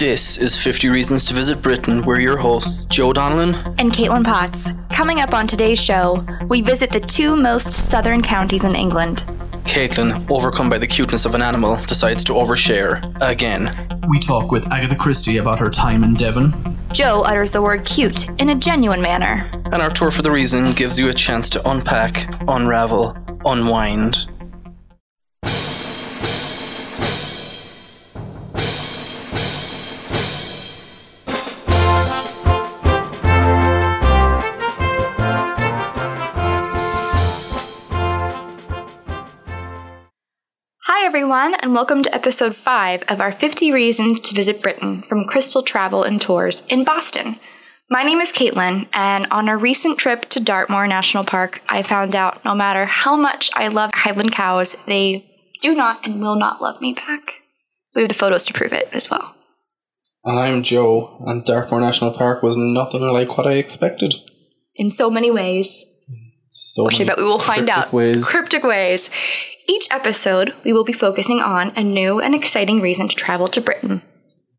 This is 50 Reasons to Visit Britain. We're your hosts, Joe Donnellan. and Caitlin Potts. Coming up on today's show, we visit the two most southern counties in England. Caitlin, overcome by the cuteness of an animal, decides to overshare again. We talk with Agatha Christie about her time in Devon, Joe utters the word cute in a genuine manner. and our tour for the reason gives you a chance to unpack, unravel, unwind. Everyone, and welcome to episode 5 of our 50 Reasons to Visit Britain from Crystal Travel and Tours in Boston. My name is Caitlin, and on a recent trip to Dartmoor National Park, I found out no matter how much I love Highland cows, they do not and will not love me back. We have the photos to prove it as well. And I'm Joe, and Dartmoor National Park was nothing like what I expected. In so many ways, So which I bet we will find out. Ways. Cryptic ways. Each episode, we will be focusing on a new and exciting reason to travel to Britain.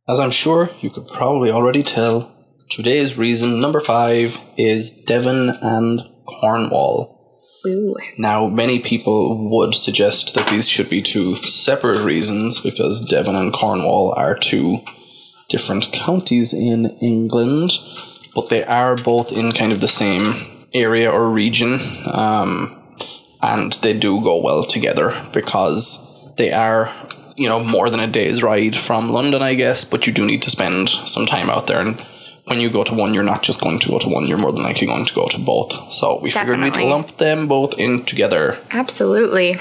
As I'm sure you could probably already tell, today's reason number five is Devon and Cornwall. Ooh. Now, many people would suggest that these should be two separate reasons because Devon and Cornwall are two different counties in England, but they are both in kind of the same area or region, um, and they do go well together because they are, you know, more than a day's ride from London, I guess, but you do need to spend some time out there and. When you go to one, you're not just going to go to one, you're more than likely going to go to both. So we figured we'd lump them both in together. Absolutely.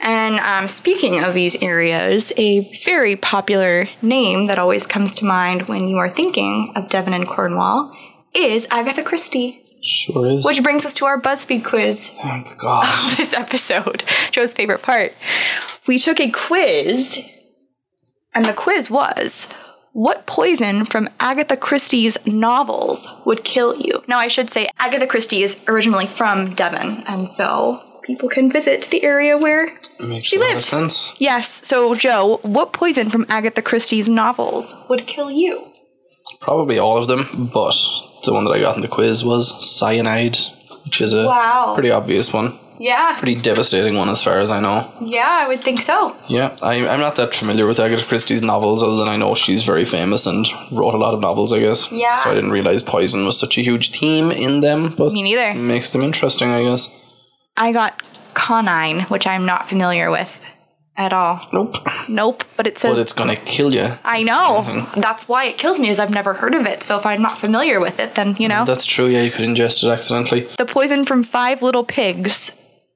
And um, speaking of these areas, a very popular name that always comes to mind when you are thinking of Devon and Cornwall is Agatha Christie. Sure is. Which brings us to our BuzzFeed quiz Thank God. this episode, Joe's favorite part. We took a quiz, and the quiz was what poison from Agatha Christie's novels would kill you? Now, I should say Agatha Christie is originally from Devon, and so people can visit the area where. Makes She of lived. sense. Yes, so Joe, what poison from Agatha Christie's novels would kill you? Probably all of them, but the one that I got in the quiz was cyanide, which is a Wow. pretty obvious one. Yeah, Pretty devastating one as far as I know. yeah, I would think so. Yeah, I, I'm not that familiar with Agatha Christie's novels, other than I know she's very famous and wrote a lot of novels, I guess. Yeah. So I didn't realize poison was such a huge theme in them, but Me neither. makes them interesting, I guess. I got conine, which I'm not familiar with at all. Nope. Nope, but it says But it's gonna kill you. I know. That's why it kills me is I've never heard of it. So if I'm not familiar with it, then you know. That's true, yeah, you could ingest it accidentally. the poison from Five Little Pigs.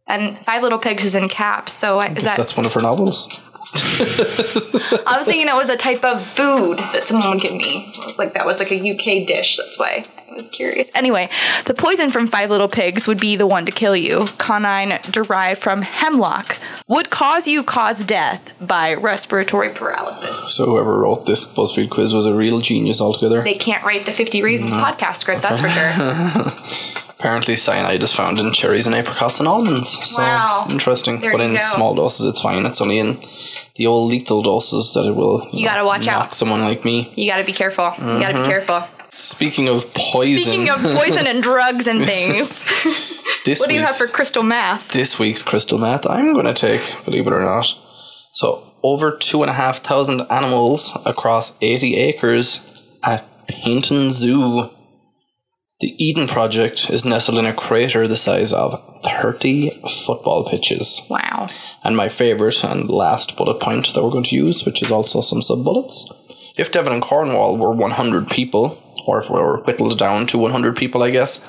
And Five Little Pigs is in caps, so I, is Guess that that's one of her novels. I was thinking it was a type of food that someone would give me. Like that was like a UK dish, that's why I was curious. Anyway, the poison from Five Little Pigs would be the one to kill you. Conine derived from hemlock would cause you cause death by respiratory paralysis. So whoever wrote this BuzzFeed quiz was a real genius altogether. They can't write the 50 Reasons mm-hmm. podcast script, that's for sure. Apparently, cyanide is found in cherries and apricots and almonds. So Wow. interesting. There but in go. small doses, it's fine. It's only in the old lethal doses that it will. You gotta watch out. someone like me. You gotta be careful. You gotta be mm-hmm. careful. Speaking of poison, Speaking of poison and drugs and things, this what do you have for crystal math? this week's crystal math I'm going to take, believe it or not. So over two and a half thousand animals across 80 acres at Paignton Zoo. The Eden Project is nestled in a crater the size of 30 football pitches. Wow. And my favourite and last bullet point that we're going to use, which is also some sub bullets. If Devon and Cornwall were 100 people, or if we were whittled down to 100 people, I guess,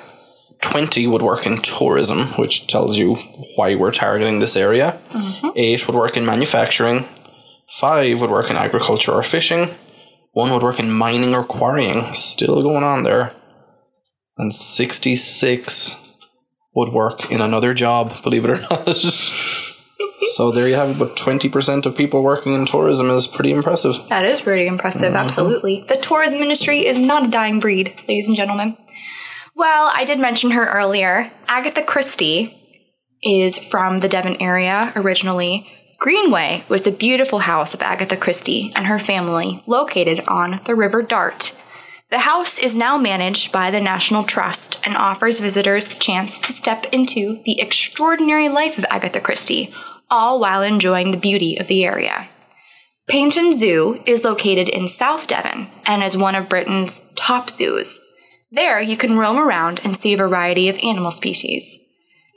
20 would work in tourism, which tells you why we're targeting this area. Mm-hmm. 8 would work in manufacturing. 5 would work in agriculture or fishing. 1 would work in mining or quarrying, still going on there. And 66 would work in another job, believe it or not. So there you have it, but 20% of people working in tourism is pretty impressive. That is pretty impressive, mm-hmm. absolutely. The tourism industry is not a dying breed, ladies and gentlemen. Well, I did mention her earlier. Agatha Christie is from the Devon area originally. Greenway was the beautiful house of Agatha Christie and her family located on the River Dart. The house is now managed by the National Trust and offers visitors the chance to step into the extraordinary life of Agatha Christie, all while enjoying the beauty of the area. Paignton Zoo is located in South Devon and is one of Britain's top zoos. There, you can roam around and see a variety of animal species.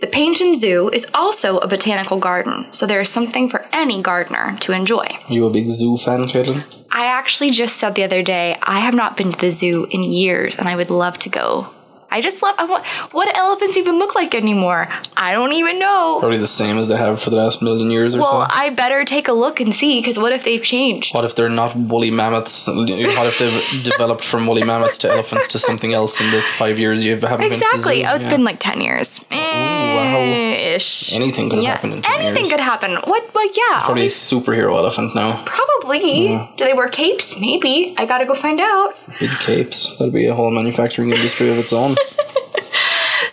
The Paignton Zoo is also a botanical garden, so there is something for any gardener to enjoy. You a big zoo fan, Caitlin? I actually just said the other day I have not been to the zoo in years and I would love to go. I just love I want what do elephants even look like anymore? I don't even know. Probably the same as they have for the last million years or Well, so. Well, I better take a look and see because what if they've changed? What if they're not woolly mammoths? What if they've developed from woolly mammoths to elephants to something else in the five years you haven't been Exactly. zoos? Oh, it's Yeah. been like 10 years. Eh, Ish. Anything could have Yeah. happened in 10 Anything years. could happen. What? Well, yeah. Probably a superhero elephant now. Probably. Do they wear capes? Maybe. I gotta go find out. Big capes. That'd be a whole manufacturing industry of its own.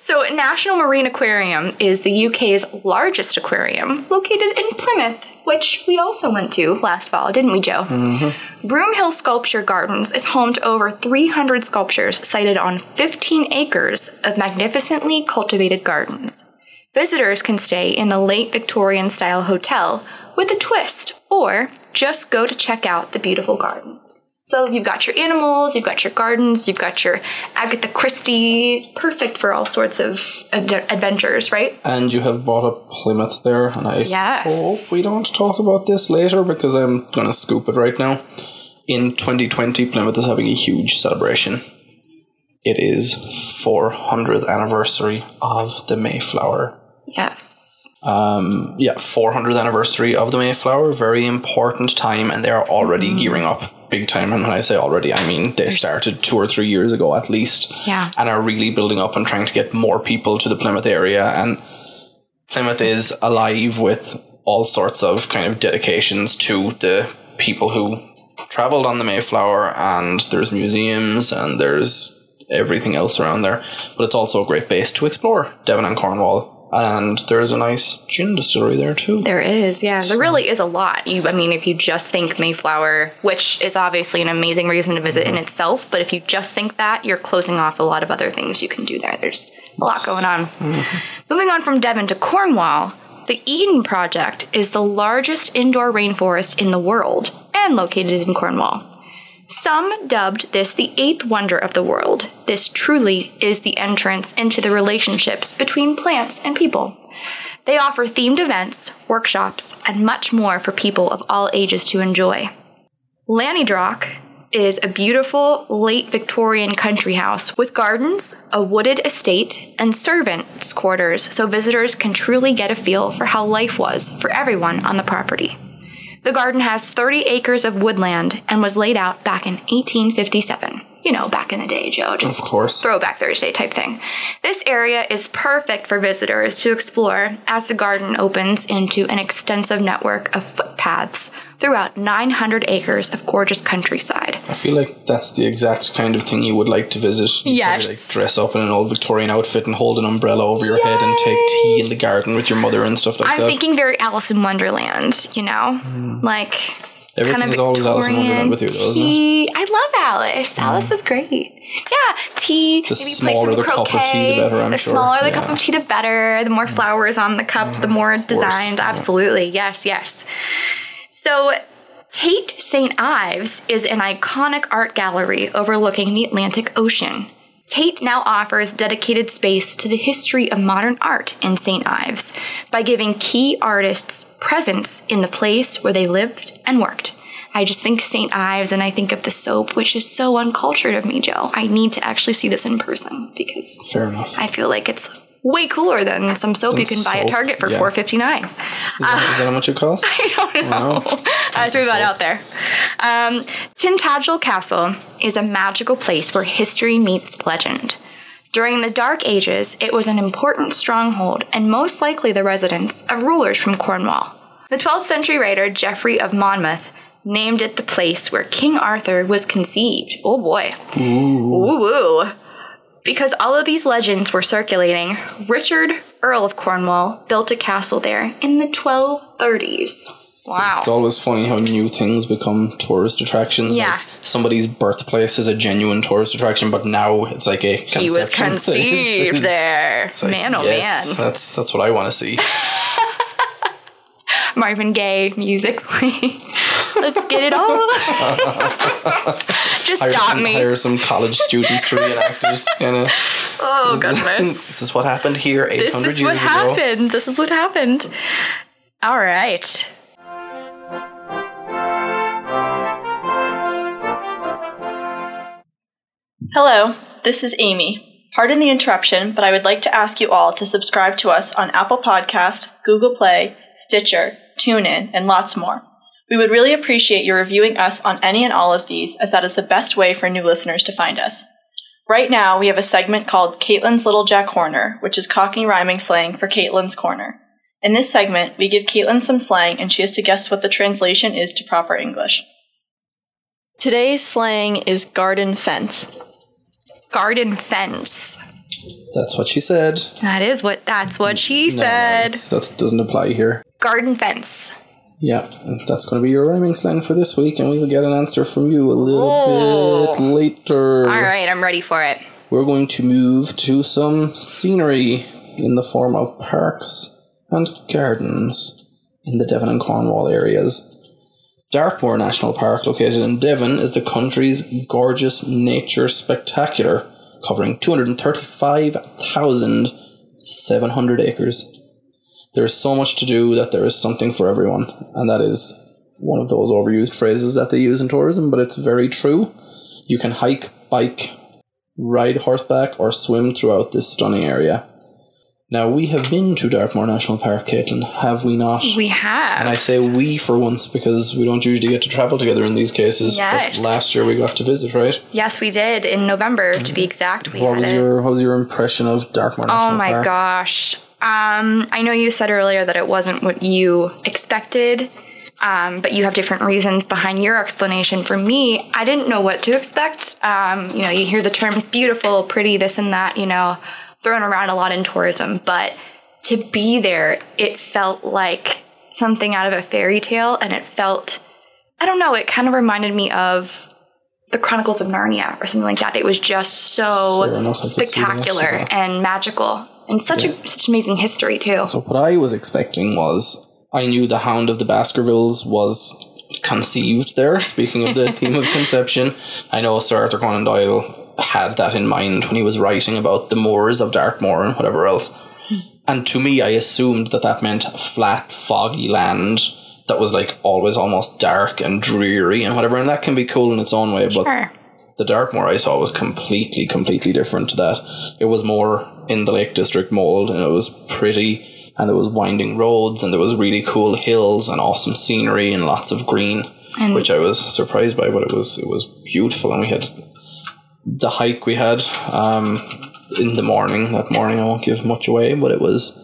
So, National Marine Aquarium is the UK's largest aquarium, located in Plymouth, which we also went to last fall, didn't we, Joe? Mm-hmm. Broomhill Sculpture Gardens is home to over 300 sculptures sited on 15 acres of magnificently cultivated gardens. Visitors can stay in the late Victorian style hotel with a twist, or just go to check out the beautiful garden. So you've got your animals, you've got your gardens, you've got your Agatha Christie, perfect for all sorts of ad- adventures, right? And you have bought a Plymouth there, and I Yes. hope we don't talk about this later because I'm gonna scoop it right now. In 2020, Plymouth is having a huge celebration. It is 400th anniversary of the Mayflower. Yes. Um, yeah, 400th anniversary of the Mayflower. Very important time, and they are already Mm. gearing up big time. And when I say already, I mean they started two or three years ago at least. Yeah. And are really building up and trying to get more people to the Plymouth area. And Plymouth is alive with all sorts of kind of dedications to the people who traveled on the Mayflower, and there's museums and there's everything else around there. But it's also a great base to explore Devon and Cornwall. And there's a nice gin distillery there too. There is, yeah. There really is a lot. You, I mean, if you just think Mayflower, which is obviously an amazing reason to visit in mm-hmm. itself, but if you just think that, you're closing off a lot of other things you can do there. There's a lot going on. Mm-hmm. Moving on from Devon to Cornwall, the Eden Project is the largest indoor rainforest in the world and located in Cornwall. Some dubbed this the eighth wonder of the world. This truly is the entrance into the relationships between plants and people. They offer themed events, workshops, and much more for people of all ages to enjoy. Lanhydrock is a beautiful late Victorian country house with gardens, a wooded estate, and servants' quarters so visitors can truly get a feel for how life was for everyone on the property. The garden has 30 acres of woodland and was laid out back in 1857. You know, back in the day, Joe. Just throwback Thursday type thing. This area is perfect for visitors to explore as the garden opens into an extensive network of footpaths throughout 900 acres of gorgeous countryside. I feel like that's the exact kind of thing you would like to visit. Yes. like dress up in an old Victorian outfit and hold an umbrella over your head and take tea in the garden with your mother and stuff like that. I'm thinking very Alice in Wonderland, you know? Hmm. Like Everything kind of is always Alice in Wonderland with you, though, isn't it? tea. I love Alice. Mm. Alice is great. Yeah, tea. The smaller the cup of tea, the better, I'm the sure. smaller the Yeah. cup of tea, the better. The more mm. flowers on the cup, the mm, more designed. yeah. Absolutely. Yes, yes. So, Tate St. Ives is an iconic art gallery overlooking the Atlantic Ocean. Tate now offers dedicated space to the history of modern art in St. Ives by giving key artists presence in the place where they lived and worked. I just think St. Ives and I think of the soap, which is so uncultured of me, Joe. I need to actually see this in person because Fair enough. I feel like it's way cooler than some soap you Than can buy at Target for yeah. four fifty nine. Is that, is that how much it costs? I don't know. I threw that out there. Um, Tintagel Castle is a magical place where history meets legend. During the Dark Ages, it was an important stronghold and most likely the residence of rulers from Cornwall. The 12th century writer Geoffrey of Monmouth named it the place where King Arthur was conceived. Oh boy. Ooh. woo. Because all of these legends were circulating, Richard, Earl of Cornwall, built a castle there in the 1230s. Wow. It's always funny how new things become tourist attractions. Yeah. Like somebody's birthplace is a genuine tourist attraction, but now it's like a he was conceived there. Like, man, oh yes, man. That's that's what I want to see. Marvin Gaye music playing. Let's get it on. Just Hire stop some, me. hire some college students to reenact it. Kind of. Oh, goodness. this is what happened here 800 this is years what ago. happened. This is what happened. All right. Hello, this is Amy. Pardon the interruption, but I would like to ask you all to subscribe to us on Apple Podcast, Google Play, Stitcher, TuneIn, and lots more. We would really appreciate your reviewing us on any and all of these, as that is the best way for new listeners to find us. Right now, we have a segment called Caitlin's Little Jack Horner, which is Cockney rhyming slang for Caitlin's Corner. In this segment, we give Caitlin some slang and she has to guess what the translation is to proper English. Today's slang is garden fence. Garden fence. That's what she said. That is what that's what she No, no, said. that's- that doesn't apply here. Garden fence. Yeah, that's going to be your rhyming slang for this week, and we will get an answer from you a little Oh. bit later. All right, I'm ready for it. We're going to move to some scenery in the form of parks and gardens in the Devon and Cornwall areas. Dartmoor National Park, located in Devon, is the country's gorgeous nature spectacular, covering 235,700 acres. There is so much to do that there is something for everyone, and that is one of those overused phrases that they use in tourism, but it's very true. You can hike, bike, ride horseback, or swim throughout this stunning area. Now, we have been to Dartmoor National Park, Caitlin, have we not? We have. and I say we for once because we don't usually get to travel together in these cases. Yes. But last year we got to visit, right? Yes, we did in November to be mm-hmm. exact. We What was it. your what was your impression of Dartmoor oh National Park? Oh my Park? gosh. Um, I know you said earlier that it wasn't what you expected, um, but you have different reasons behind your explanation. For me, I didn't know what to expect. Um, you know, you hear the terms beautiful, pretty, this and that, you know, thrown around a lot in tourism, but to be there, it felt like something out of a fairy tale, and it felt, I don't know, it kind of reminded me of the Chronicles of Narnia or something like that. It was just so Fair enough, I could see that, spectacular and magical, and such a such amazing history too. So what I was expecting was I knew the Hound of the Baskervilles was conceived there. Speaking of the theme of conception, I know Sir Arthur Conan Doyle had that in mind when he was writing about the moors of Dartmoor and whatever else. Hmm. And to me, I assumed that that meant flat, foggy land that was like always almost dark and dreary and whatever. And that can be cool in its own way, but Sure. the Dartmoor I saw was completely, completely different to that. It was more in the Lake District mold, and it was pretty, and there was winding roads, and there was really cool hills and awesome scenery and lots of green, And- which I was surprised by. But it was it was beautiful, and we had the hike we had um, in the morning. That morning, I won't give much away, but it was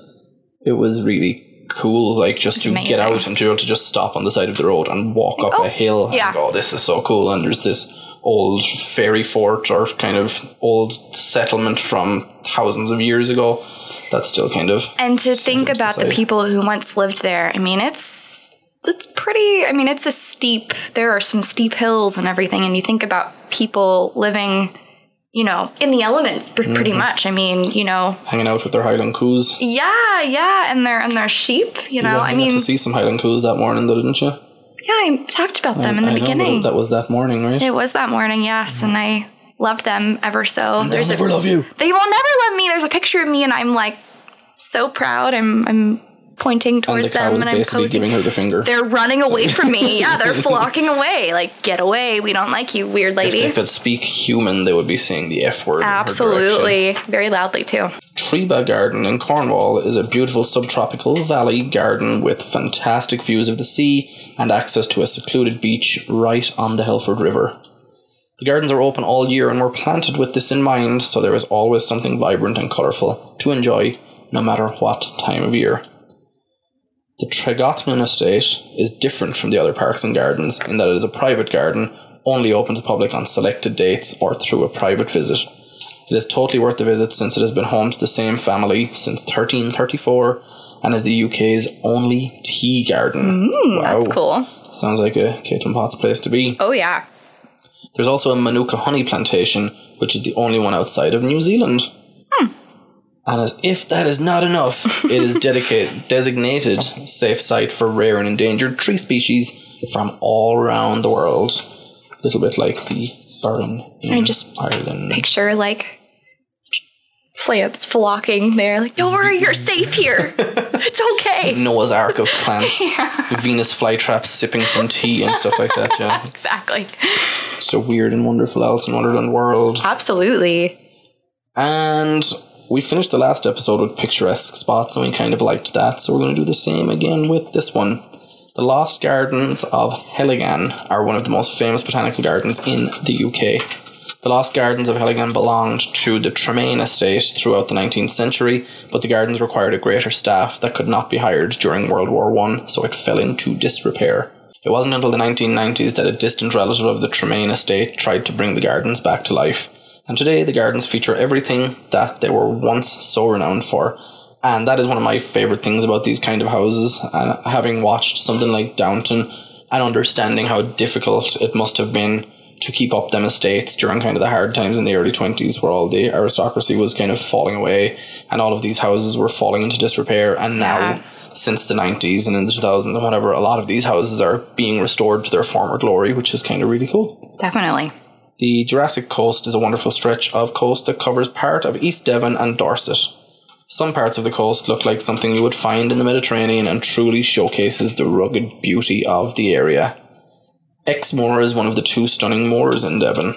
it was really cool. Like just to get out and to be able to just stop on the side of the road and walk up Oh, a hill yeah. and go, this is so cool. And there's this old fairy fort or kind of old settlement from thousands of years ago that's still kind of And to think to the about the people who once lived there, I mean, it's it's pretty. I mean, it's a steep. There are some steep hills and everything, and you think about people living, you know, in the elements pr- pretty Mm-hmm. much. I mean, you know, hanging out with their Highland coos. yeah, yeah, and their and their sheep. You know, You I mean, to see some Highland coos that morning, though, didn't you? Yeah, I talked about them in the I know, beginning. that was that morning, right? It was that morning, yes, and I loved them ever so. They'll never a, love you. they will never love me. There's a picture of me, and I'm like so proud. I'm I'm pointing And the towards them, and I'm posing. giving her the finger. They're running away from me. Yeah, they're flocking away. Like, get away. We don't like you, weird lady. if they could speak human, they would be saying the F word. Absolutely. Very loudly, too. Trebah Garden in Cornwall is a beautiful subtropical valley garden with fantastic views of the sea and access to a secluded beach right on the Helford River. The gardens are open all year and were planted with this in mind, so there is always something vibrant and colourful to enjoy no matter what time of year. The Tregothnan Estate is different from the other parks and gardens in that it is a private garden, only open to public on selected dates or through a private visit. It is totally worth the visit since it has been home to the same family since 1334 and is the UK's only tea garden. Mm, That's cool. Sounds like a Caitlin Potts place to be. Oh, yeah. There's also a Manuka honey plantation, which is the only one outside of New Zealand. Hmm. And as if that is not enough, it is dedicated designated safe site for rare and endangered tree species from all around the world. A little bit like the Burren in I just Ireland. Picture like plants flocking there. Like, don't worry, you're safe here. it's okay. Noah's Ark of plants, Venus flytraps sipping from tea and stuff like that. Yeah, Exactly. So weird and wonderful Alice in Wonderland world. Absolutely. And we finished the last episode with picturesque spots, and we kind of liked that, so we're going to do the same again with this one. The Lost Gardens of Heligan are one of the most famous botanical gardens in the UK. The Lost Gardens of Heligan belonged to the Tremayne estate throughout the 19th century, but the gardens required a greater staff that could not be hired during World War One, so it fell into disrepair. It wasn't until the 1990s that a distant relative of the Tremayne estate tried to bring the gardens back to life. And today, the gardens feature everything that they were once so renowned for. And that is one of my favourite things about these kind of houses. And having watched something like Downton and understanding how difficult it must have been to keep up them estates during kind of the hard times in the early 20s where all the aristocracy was kind of falling away and all of these houses were falling into disrepair. And now, Yeah. since the 90s and in the 2000s and whatever, a lot of these houses are being restored to their former glory, which is kind of really cool. Definitely. The Jurassic Coast is a wonderful stretch of coast that covers part of East Devon and Dorset. Some parts of the coast look like something you would find in the Mediterranean and truly showcases the rugged beauty of the area. Exmoor is one of the two stunning moors in Devon.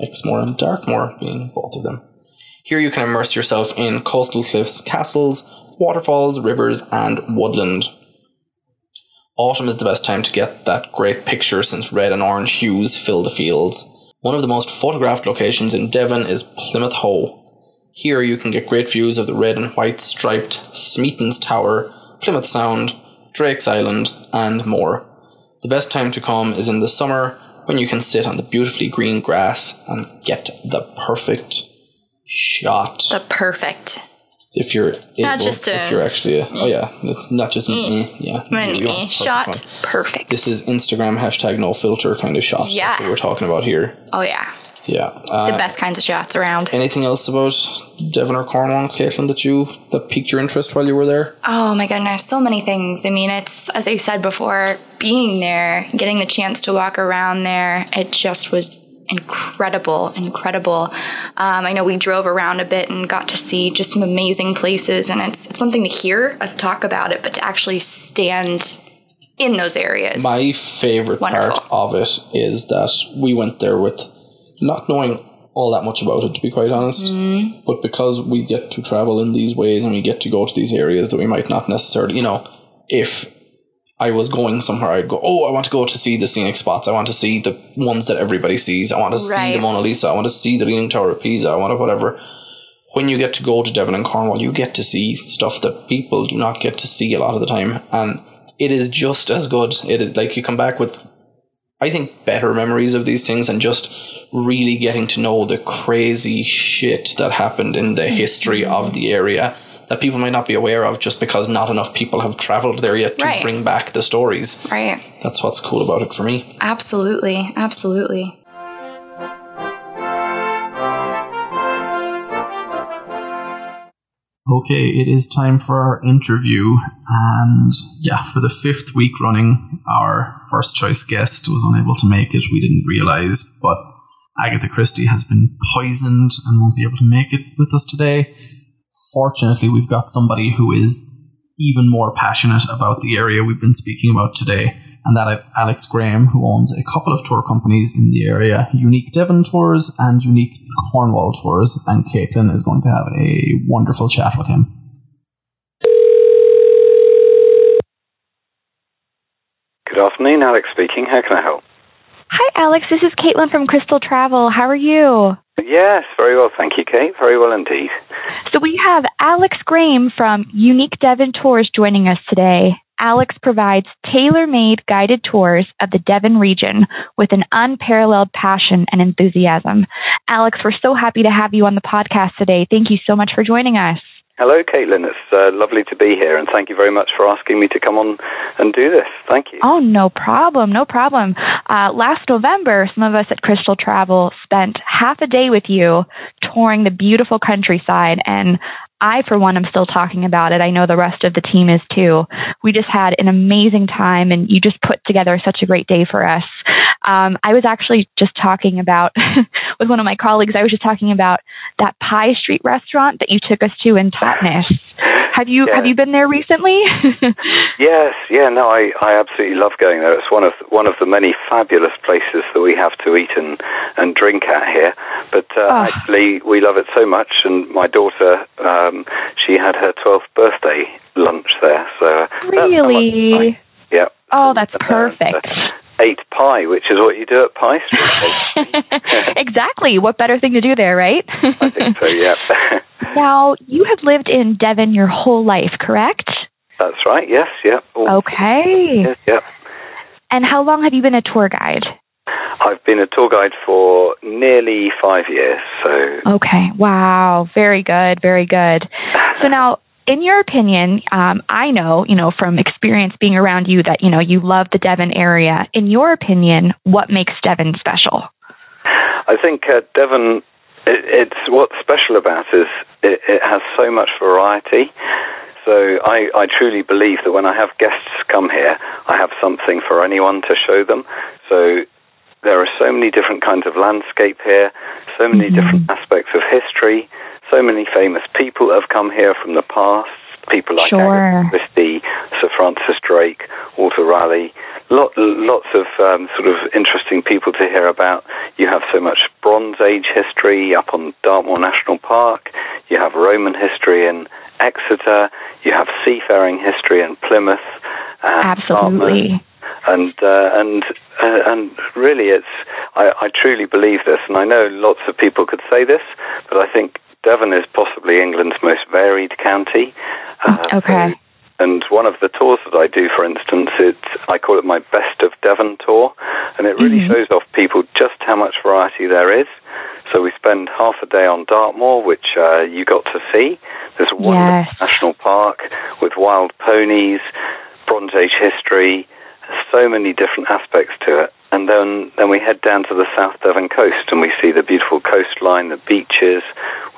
Exmoor and Dartmoor being both of them. Here you can immerse yourself in coastal cliffs, castles, waterfalls, rivers, and woodland. Autumn is the best time to get that great picture since red and orange hues fill the fields. One of the most photographed locations in Devon is Plymouth Hoe. Here you can get great views of the red and white striped Smeaton's Tower, Plymouth Sound, Drake's Island, and more. The best time to come is in the summer when you can sit on the beautifully green grass and get the perfect shot. The perfect. if you're able, just if a- you're actually a, oh yeah, it's not just mm, yeah. An eh, perfect shot. one. Perfect. This is Instagram hashtag no filter kind of shot. Yeah. That's what we're talking about here. oh, yeah. Yeah. The Uh, best kinds of shots around. anything else about Devon or Cornwall, Caitlin, that you that piqued your interest while you were there? Oh my goodness, so many things. I mean, it's, as I said before, being there, getting the chance to walk around there, it just was incredible, incredible. Um, I know we drove around a bit and got to see just some amazing places, and it's, it's one thing to hear us talk about it, but to actually stand in those areas. My favorite part of it is that we went there with not knowing all that much about it, to be quite honest. Mm-hmm. But because we get to travel in these ways and we get to go to these areas that we might not necessarily, you know, if I was going somewhere, I'd go, oh, I want to go to see the scenic spots. I want to see the ones that everybody sees. I want to see the Mona Lisa. I want to see the Leaning Tower of Pisa. I want to whatever. When you get to go to Devon and Cornwall, you get to see stuff that people do not get to see a lot of the time. And it is just as good. It is like you come back with, I think, better memories of these things and just really getting to know the crazy shit that happened in the history of the area that people might not be aware of just because not enough people have traveled there yet to Right. bring back the stories. right. That's what's cool about it for me. Absolutely. Absolutely. Okay, it is time for our interview. And yeah, for the fifth week running, our first choice guest was unable to make it. We didn't realize, but Agatha Christie has been poisoned and won't be able to make it with us today. Fortunately, we've got somebody who is even more passionate about the area we've been speaking about today. And that is Alex Graham, who owns a couple of tour companies in the area Unique Devon Tours and Unique Cornwall Tours. And Caitlin is going to have a wonderful chat with him. Good afternoon, Alex speaking. How can I help? Hi, Alex. This is Caitlin from Crystal Travel. How are you? Yes, very well, thank you, Kate. Very well indeed. So we have Alex Graham from Unique Devon Tours joining us today. Alex provides tailor-made guided tours of the Devon region with an unparalleled passion and enthusiasm. Alex, we're so happy to have you on the podcast today. Thank you so much for joining us. Hello, Caitlin. It's uh, lovely to be here, and thank you very much for asking me to come on and do this. Thank you. Oh, no problem, no problem. Uh, last November, some of us at Crystal Travel spent half a day with you touring the beautiful countryside, and I, for one, am still talking about it. I know the rest of the team is too. We just had an amazing time, and you just put together such a great day for us. Um, I was actually just talking about with one of my colleagues. I was just talking about that Pie Street restaurant that you took us to in Totnes. Have you Yeah. have you been there recently? Yes, yeah, no, I, I absolutely love going there. It's one of one of the many fabulous places that we have to eat and, and drink at here. But uh, Oh. actually, we love it so much, and my daughter, um, she had her 12th birthday lunch there. So uh, that's how much really? Yeah. Oh, that's Uh, perfect. Ate pie, which is what you do at Pie Street. exactly. What better thing to do there, right? I think so. Yeah. now, you have lived in Devon your whole life, correct? That's right. Yes. Yeah. All- Okay. Yes, yeah. And how long have you been a tour guide? I've been a tour guide for nearly five years. So Okay. Wow. Very good. Very good. So now, in your opinion, um, I know, you know, from experience being around you that, you know, you love the Devon area. In your opinion, what makes Devon special? I think uh, Devon, it, it's what's special about is it, it has so much variety. So I, I truly believe that when I have guests come here, I have something for anyone to show them. So there are so many different kinds of landscape here, so many Mhm. different aspects of history, so many famous people that have come here from the past. People like Sure. Agatha Christie, Sir Francis Drake, Walter Raleigh, lot, lots of um, sort of interesting people to hear about. You have so much Bronze Age history up on Dartmoor National Park. You have Roman history in Exeter. You have seafaring history in Plymouth. And Dartmouth Absolutely. and uh, and uh, and really, it's I, I truly believe this, and I know lots of people could say this, but I think Devon is possibly England's most varied county. Uh, Okay. and one of the tours that I do, for instance, it's I call it my best of Devon tour, and it really Mhm. shows off people just how much variety there is. So we spend half a day on Dartmoor, which uh, you got to see. There's a wonderful Yes. national park with wild ponies, Bronze Age history, so many different aspects to it. And then, then we head down to the South Devon coast and we see the beautiful coastline, the beaches.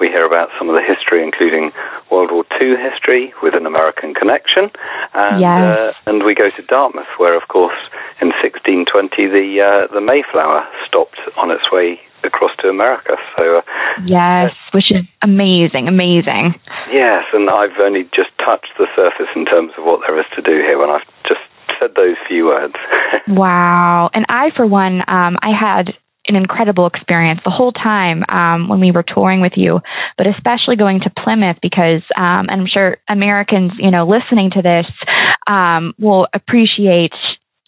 We hear about some of the history, including World War II history with an American connection. And, Yes. uh, and we go to Dartmouth, where, of course, in 1620 the, uh, the Mayflower stopped on its way across to America. So, uh, Yes, which is amazing, amazing. yes, and I've only just touched the surface in terms of what there is to do here when I've just said those few words. Wow. And I, for one, um, I had an incredible experience the whole time um, when we were touring with you, but especially going to Plymouth because um, I'm sure Americans, you know, listening to this um, will appreciate,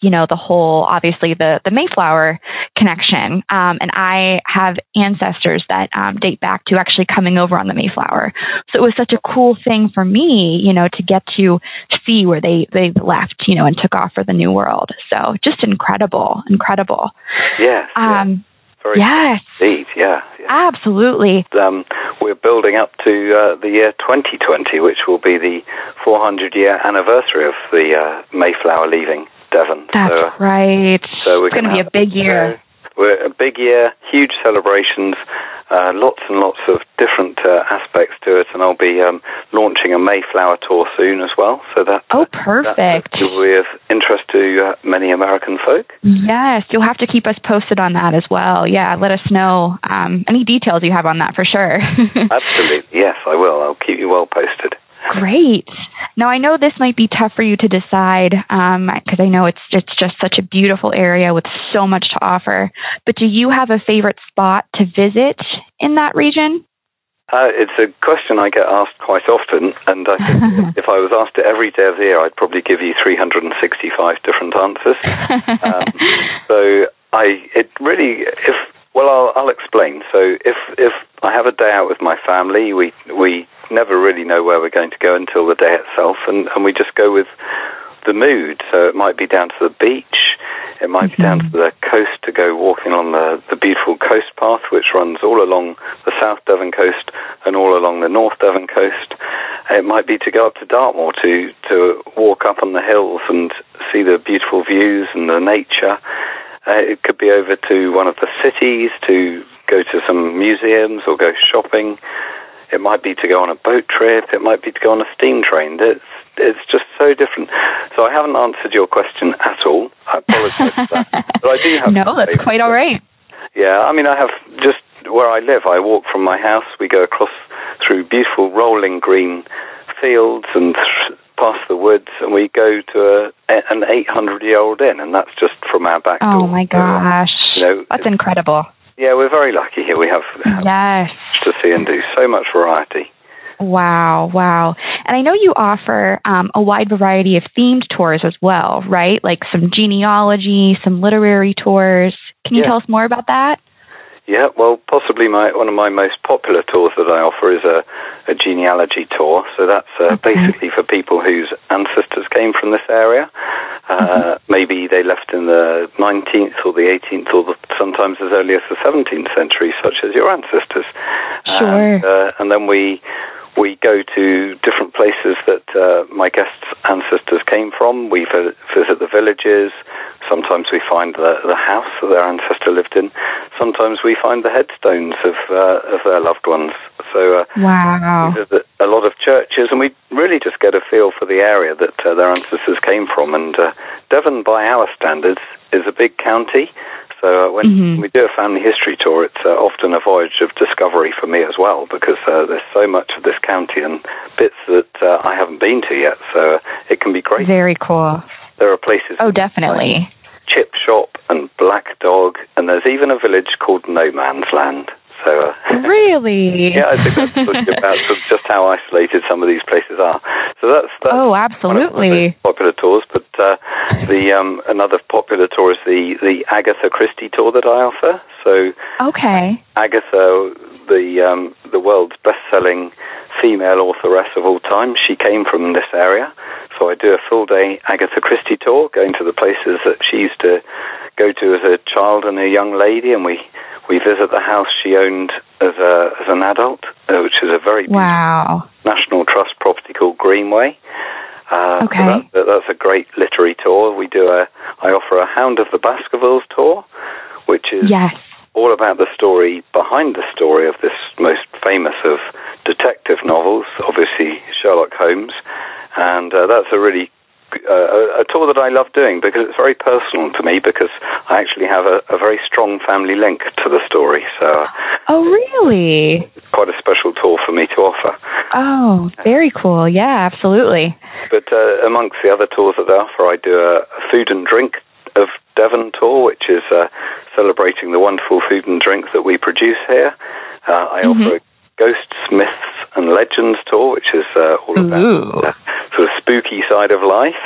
you know, the whole, obviously, the, the Mayflower connection. Um, and I have ancestors that um, date back to actually coming over on the Mayflower. So it was such a cool thing for me, you know, to get to see where they, they left, you know, and took off for the New World. So just incredible, incredible. yes. yeah, Um, very yes, indeed. Yeah. yeah. absolutely. Um, we're building up to uh, the year 2020, which will be the 400 year anniversary of the uh, Mayflower leaving Devon. That's so, uh, right. so we're it's going to be a big year. uh, we're a big year, huge celebrations, uh, lots and lots of different uh, aspects to it, and I'll be um, launching a Mayflower tour soon as well. So that Oh, that perfect. will be of interest to uh, many American folk. Yes, you'll have to keep us posted on that as well. Yeah, let us know um, any details you have on that for sure. Absolutely, yes, I will. I'll keep you well posted. Great. Now I know this might be tough for you to decide because I know it's it's just such a beautiful area with so much to offer. But do you have a favorite spot to visit in that region? Uh, it's a question I get asked quite often, and I think if I was asked it every day of the year, I'd probably give you 365 different answers. Um, so I, it really, if well, I'll, I'll explain. So if if I have a day out with my family, we we never really know where we're going to go until the day itself, and and we just go with the mood. So it might be down to the beach, it might be down to the coast to go walking on the, the beautiful coast path, which runs all along the South Devon coast and all along the North Devon coast. It might be to go up to Dartmoor to to walk up on the hills and see the beautiful views and the nature. Uh, it could be over to one of the cities to go to some museums or go shopping. It might be to go on a boat trip. It might be to go on a steam train. It's it's just so different. So I haven't answered your question at all. I apologize for that. But I do have no, that's quite all right. Yeah, I mean, I have just where I live. I walk from my house. We go across through beautiful rolling green fields and past the woods, and we go to a, an 800 year old inn, and that's just from our back Oh door. my So, uh, gosh. you know, That's incredible. Yeah, we're very lucky here. We have, Yes. to see and do so much variety. Wow, wow. And I know you offer um, a wide variety of themed tours as well, right? Like some genealogy, some literary tours. Can you Yeah. tell us more about that? Yeah, well, possibly my one of my most popular tours that I offer is a, a genealogy tour. So that's uh, Okay. basically for people whose ancestors came from this area. Uh, Maybe they left in the 19th or the 18th or the, sometimes as early as the 17th century, such as your ancestors. Sure. And, uh, and then we we go to different places that uh, my guests' ancestors came from. We visit the villages. Sometimes we find the, the house that their ancestor lived in. Sometimes we find the headstones of uh, of their loved ones. So uh, Wow. we visit a lot of churches, and we really just get a feel for the area that uh, their ancestors came from. And uh, Devon, by our standards, is a big county. So uh, when Mhm. we do a family history tour, it's uh, often a voyage of discovery for me as well, because uh, there's so much of this county and bits that uh, I haven't been to yet. So uh, it can be great. Very cool. There are places Oh, like definitely. Chip Shop and Black Dog, and there's even a village called No Man's Land. So uh, Really? yeah, I think that's talking about sort of just how isolated some of these places are. So that's, that's Oh, one of my absolutely. popular tours. But uh, the um, another popular tour is the the Agatha Christie tour that I offer. So Okay. Agatha, the um, the world's best-selling female authoress of all time, she came from this area. So I do a full-day Agatha Christie tour, going to the places that she used to go to as a child and a young lady, and we we visit the house she owned as a as an adult, uh, which is a very Wow. National Trust property called Greenway. Uh, Okay. that, that, that's a great literary tour. We do a, I offer a Hound of the Baskervilles tour, which is Yes. All about the story behind the story of this most famous of detective novels, obviously Sherlock Holmes, and uh, that's a really uh, a tour that I love doing because it's very personal to me because I actually have a, a very strong family link to the story. So Oh, really? it's quite a special tour for me to offer. Oh, very cool. Yeah, absolutely. But uh, amongst the other tours that I offer, I do a, a food and drink of Devon tour, which is uh, celebrating the wonderful food and drink that we produce here. Uh, I offer a ghosts, myths, and legends tour, which is uh, all about the sort of spooky side of life,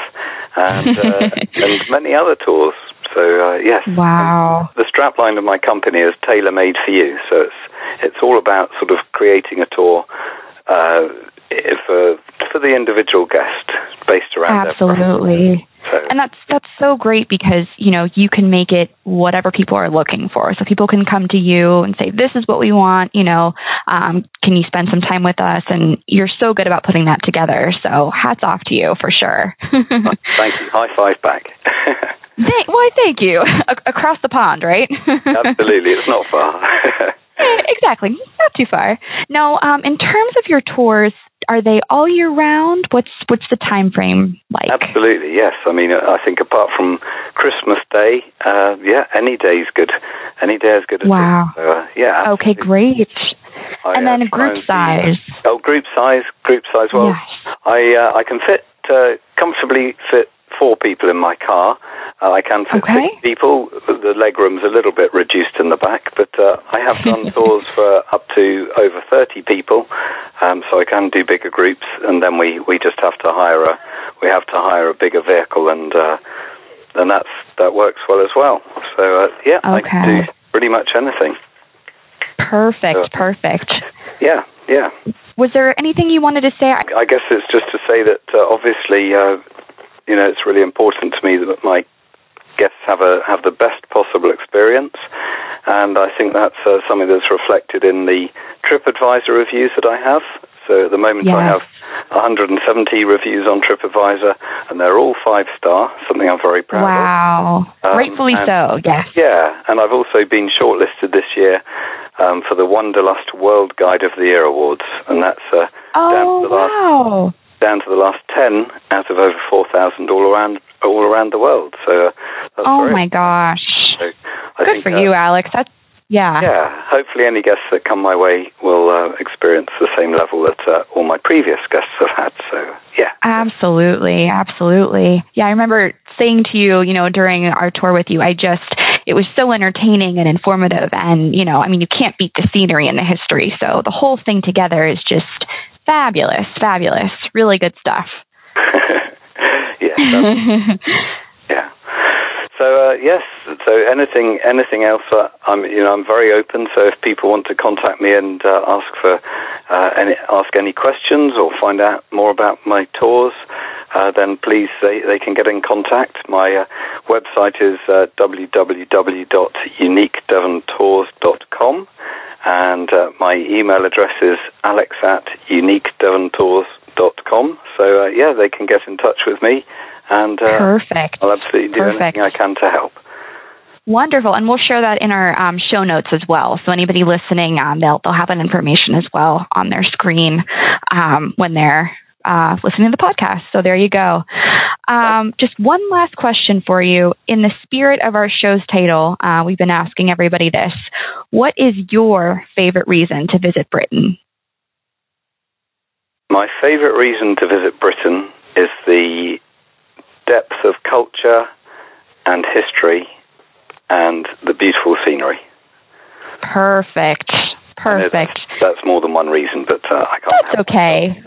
and uh, and many other tours. So uh, yes, Wow. the strapline of my company is tailor made for you. So it's it's all about sort of creating a tour uh, for for the individual guest based around Absolutely. And that's that's so great because, you know, you can make it whatever people are looking for. So people can come to you and say, This is what we want, you know, um, can you spend some time with us? And you're so good about putting that together. So hats off to you for sure. thank you. High five back. Thank, why, thank you. A- across the pond, right? Absolutely, it's not far. Exactly, not too far. Now, um, in terms of your tours, are they all year round? What's what's the time frame like? Absolutely, yes. I mean, I think apart from Christmas Day, uh, yeah, any day is good. Any day is good. Wow. So, uh, yeah. Okay, great. I, and uh, then try group size. Oh, group size, group size. Well, Yes. I uh, I can fit uh, comfortably fit four people in my car. Uh, I can fit Okay. six people. The leg room's a little bit reduced in the back, but uh, I have done tours for up to over thirty people, um, so I can do bigger groups. And then we, we just have to hire a we have to hire a bigger vehicle, and uh, and that's that works well as well. So uh, yeah, I can do pretty much anything. Perfect, perfect. Yeah, yeah. Was there anything you wanted to say? I guess it's just to say that uh, obviously, uh, you know, it's really important to me that my guests have a have the best possible experience, and I think that's uh, something that's reflected in the TripAdvisor reviews that I have. So at the moment Yes. I have 170 reviews on TripAdvisor, and they're all five star, something I'm very proud of. Wow. Um, Rightfully so, yes. Yeah, and I've also been shortlisted this year um, for the Wanderlust World Guide of the Year Awards, and that's uh, down Oh, to the last wow. Down to the last ten out of over four thousand all around all around the world. So uh, Oh, my gosh. so Good think, for uh, you, Alex. That's, yeah. Yeah, hopefully any guests that come my way will uh, experience the same level that uh, all my previous guests have had. So yeah, Absolutely, absolutely. Yeah, I remember saying to you, you know, during our tour with you, I just, it was so entertaining and informative. And, you know, I mean, you can't beat the scenery and the history. So the whole thing together is just fabulous, fabulous. Really good stuff. yeah. So uh, yes, so anything anything else? I'm you know I'm very open. So if people want to contact me and uh, ask for uh, any ask any questions or find out more about my tours, uh, then please they, they can get in contact. My uh, website is uh, www.uniquedevontours.com and my email address is alex at uniquedevontours.com. So yeah, they can get in touch with me and uh, Perfect. I'll absolutely do Perfect. anything I can to help. Wonderful, and we'll share that in our um, show notes as well. So anybody listening, um, they'll they'll have that information as well on their screen um, when they're uh, listening to the podcast. So there you go. Um, just one last question for you. In the spirit of our show's title, uh, we've been asking everybody this: What is your favorite reason to visit Britain? My favourite reason to visit Britain is the depth of culture and history and the beautiful scenery. Perfect. Perfect. That's, more than one reason, but uh, I can't That's okay.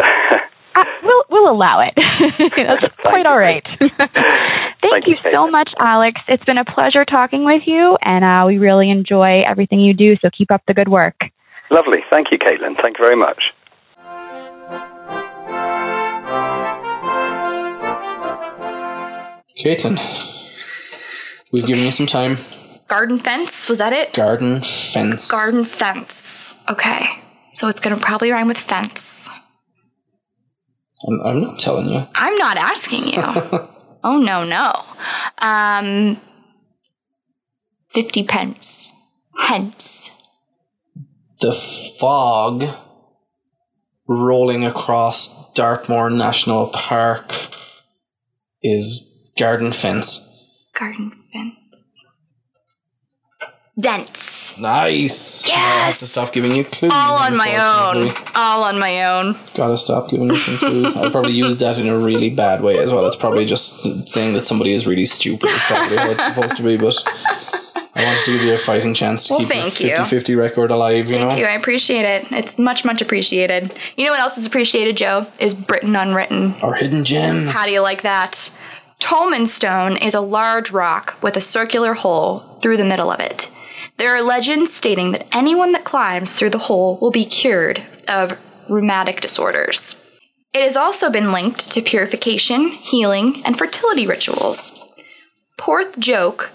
Uh, we'll we'll allow it. That's quite all right. Thank, Thank you you, so much, Alex. It's been a pleasure talking with you, and uh, we really enjoy everything you do. So keep up the good work. Lovely. Thank you, Caitlin. Thank you very much. Caitlin, we've given you some time. Garden fence, was that it? Garden fence. Garden fence. Okay. So it's going to probably rhyme with fence. I'm, I'm not telling you. I'm not asking you. oh, no, no. Um, 50 pence. Hence. The fog rolling across Dartmoor National Park is garden fence. Garden fence. Dense. Nice. I have Yes! to stop giving you clues. All on my own. All on my own. Gotta stop giving you some clues. I probably used that in a really bad way as well. It's probably just saying that somebody is really stupid is probably how it's supposed to be, but I wanted to give you a fighting chance to Well, keep thank your you. 50-50 record alive, you know? Thank you. I appreciate it. It's much, much appreciated. You know what else is appreciated, Joe? Is Britain Unwritten. Our hidden gems. How do you like that? Tolmen Stone is a large rock with a circular hole through the middle of it. There are legends stating that anyone that climbs through the hole will be cured of rheumatic disorders. It has also been linked to purification, healing, and fertility rituals. Porth Joke,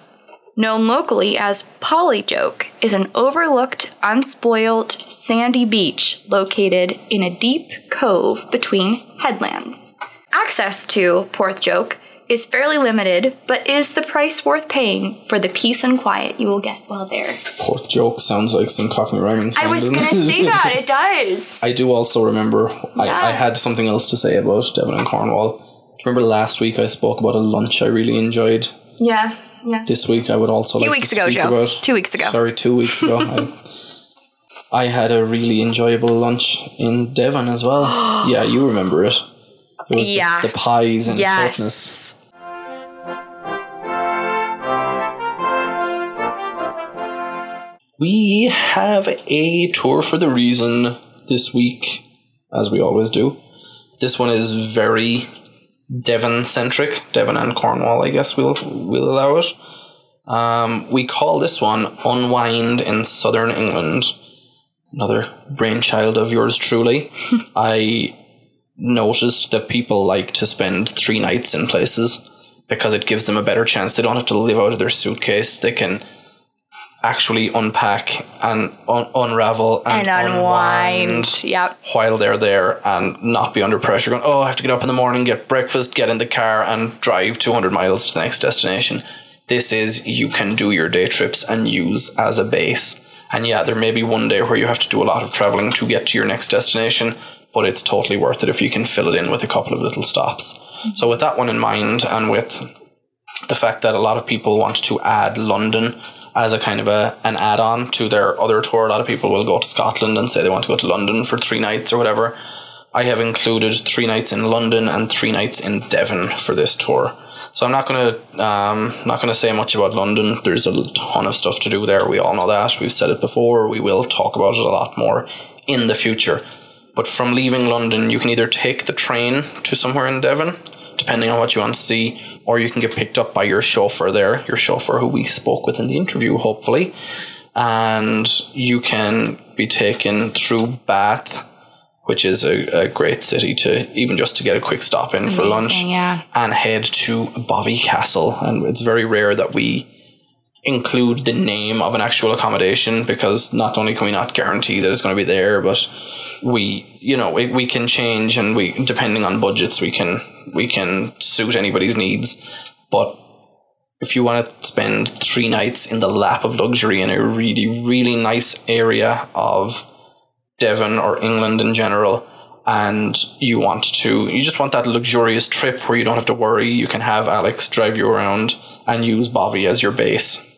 known locally as Polly Joke, is an overlooked, unspoiled, sandy beach located in a deep cove between headlands. Access to Porthjoke is fairly limited, but is the price worth paying for the peace and quiet you will get while there? Fourth joke sounds like some Cockney rhyming. I was gonna say that, it does. I do also remember I, Yeah. I had something else to say about Devon and Cornwall. Remember last week I spoke about a lunch I really enjoyed. Yes, yes. This week I would also Two like weeks to ago, speak Joe. about. Two weeks ago. Sorry, two weeks ago. I, I had a really enjoyable lunch in Devon as well. yeah, you remember it. It was the- Yeah. the, pies and yes. fitness. We have a tour for the reason this week, as we always do. This one is very Devon centric, Devon and Cornwall, I guess we'll we'll allow it. Um, we call this one Unwind in Southern England. Another brainchild of yours truly. I noticed that people like to spend three nights in places because it gives them a better chance. They don't have to live out of their suitcase. They can actually unpack and un- unravel and, And unwind. Yep. while they're there and not be under pressure going, oh, I have to get up in the morning, get breakfast, get in the car, and drive 200 miles to the next destination. This is you can do your day trips and use as a base. And yeah, there may be one day where you have to do a lot of traveling to get to your next destination, but it's totally worth it if you can fill it in with a couple of little stops. Mm-hmm. So, with that one in mind, and with the fact that a lot of people want to add London as a kind of a an add on to their other tour. A lot of people will go to Scotland and say they want to go to London for three nights or whatever. I have included three nights in London and three nights in Devon for this tour. So I'm not gonna um, not gonna say much about London. There's a ton of stuff to do there. We all know that. We've said it before. We will talk about it a lot more in the future. But from leaving London, you can either take the train to somewhere in Devon, depending on what you want to see, or you can get picked up by your chauffeur there, your chauffeur who we spoke with in the interview, hopefully. And you can be taken through Bath, which is a, a great city to even just to get a quick stop in for lunch, yeah. and head to Bovey Castle. And it's very rare that we include the name of an actual accommodation because not only can we not guarantee that it's going to be there, but we, you know, we, we can change and we, depending on budgets, we can, we can suit anybody's needs. But if you want to spend three nights in the lap of luxury in a really, really nice area of Devon or England in general, and you want to, you just want that luxurious trip where you don't have to worry, you can have Alex drive you around and use Bovey as your base.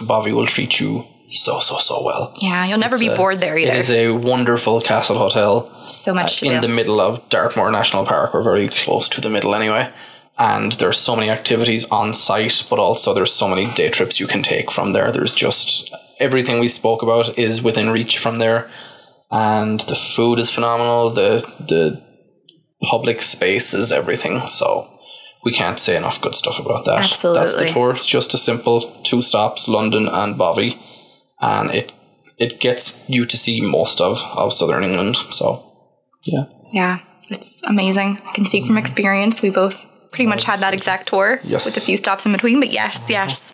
Bovey will treat you so, so, so well. Yeah, you'll never be a- bored there either. It is a wonderful castle hotel so much uh, to in do. the middle of Dartmoor National Park, or very close to the middle anyway. And there's so many activities on site, but also there's so many day trips you can take from there. There's just everything we spoke about is within reach from there. And the food is phenomenal. The the public space is everything. So we can't say enough good stuff about that. That's the tour. It's just a simple two stops, London and Bovey. And it it gets you to see most of, of southern England. So yeah. yeah, it's amazing. I can speak from mm-hmm. experience. We both pretty much had that exact tour Yes. with a few stops in between, but yes, yes.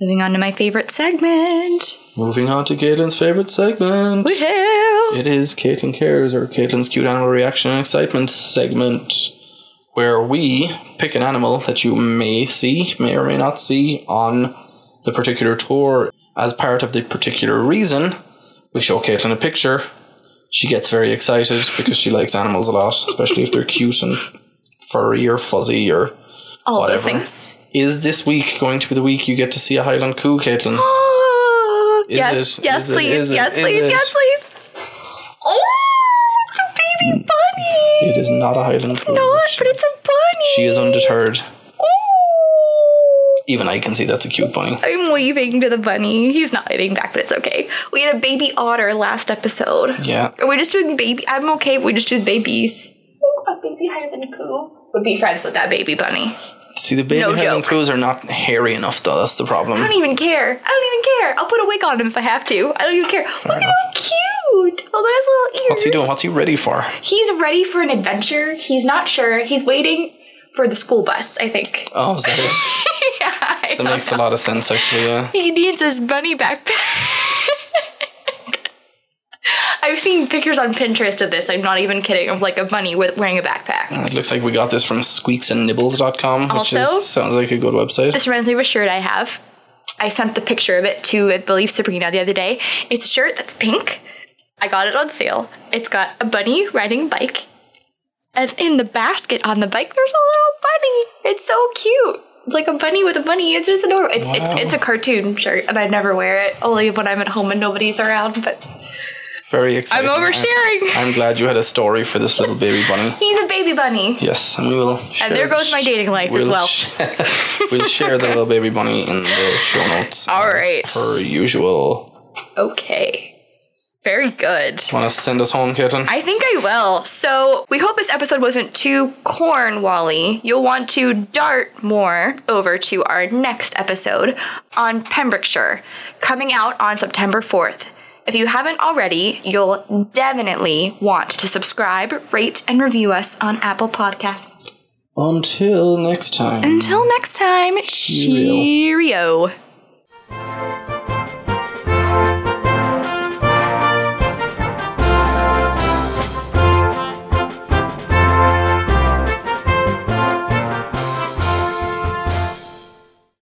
Moving on to my favorite segment. Moving on to Caitlin's favourite segment. Woohoo! It is Caitlin Cares or Caitlin's Cute Animal Reaction and Excitement segment, where we pick an animal that you may see, may or may not see on the particular tour. As part of the particular reason, we show Caitlin a picture. She gets very excited because she likes animals a lot, especially if they're cute and furry or fuzzy or All whatever. those things. Is this week going to be the week you get to see a Highland coo, Caitlin? Yes, it? yes, it? please, it? yes, Is please, it? yes, please. Oh, it's a baby hmm. bunny. It is not a Highland coo. Not, but it's a bunny. She is undeterred. Oh. Even I can see that's a cute bunny. I'm waving to the bunny. He's not waving back, but it's okay. We had a baby otter last episode. Yeah. Are we just doing baby? I'm okay if we just do babies. Ooh, a baby Highland than Coo would be friends with that baby bunny. See, the baby No joke. coos are not hairy enough, though. That's the problem. I don't even care. I don't even care. I'll put a wig on him if I have to. I don't even care. Look at how cute. Oh, Look at his little ears. What's he doing? What's he ready for? He's ready for an adventure. He's not sure. He's waiting for the school bus, I think. Oh, is that it? yeah, I That know. makes a lot of sense, actually, yeah. He needs his bunny backpack. I've seen pictures on Pinterest of this. I'm not even kidding. Of like a bunny with wearing a backpack. Uh, it looks like we got this from squeaksandnibbles.com, which Also- is, sounds like a good website. This reminds me of a shirt I have. I sent the picture of it to, I believe, Sabrina the other day. It's a shirt that's pink. I got it on sale. It's got a bunny riding a bike. And in the basket on the bike, there's a little bunny. It's so cute. Like a bunny with a bunny. It's just adorable. It's it's it's a cartoon shirt, and I never wear it. Only when I'm at home and nobody's around. But Very exciting. I'm oversharing. I'm glad you had a story for this little baby bunny. He's a baby bunny. Yes, and we will. And there goes my dating life as we'll well. sh- we'll share the little baby bunny in the show notes. All right. Per usual. Okay. Very good. Want to send us home, Caitlin? I think I will. So we hope this episode wasn't too Cornwally. You'll want to dart more over to our next episode on Pembrokeshire, coming out on September 4th. If you haven't already, you'll definitely want to subscribe, rate, and review us on Apple Podcasts. Until next time. Until next time, Cheerio. cheerio.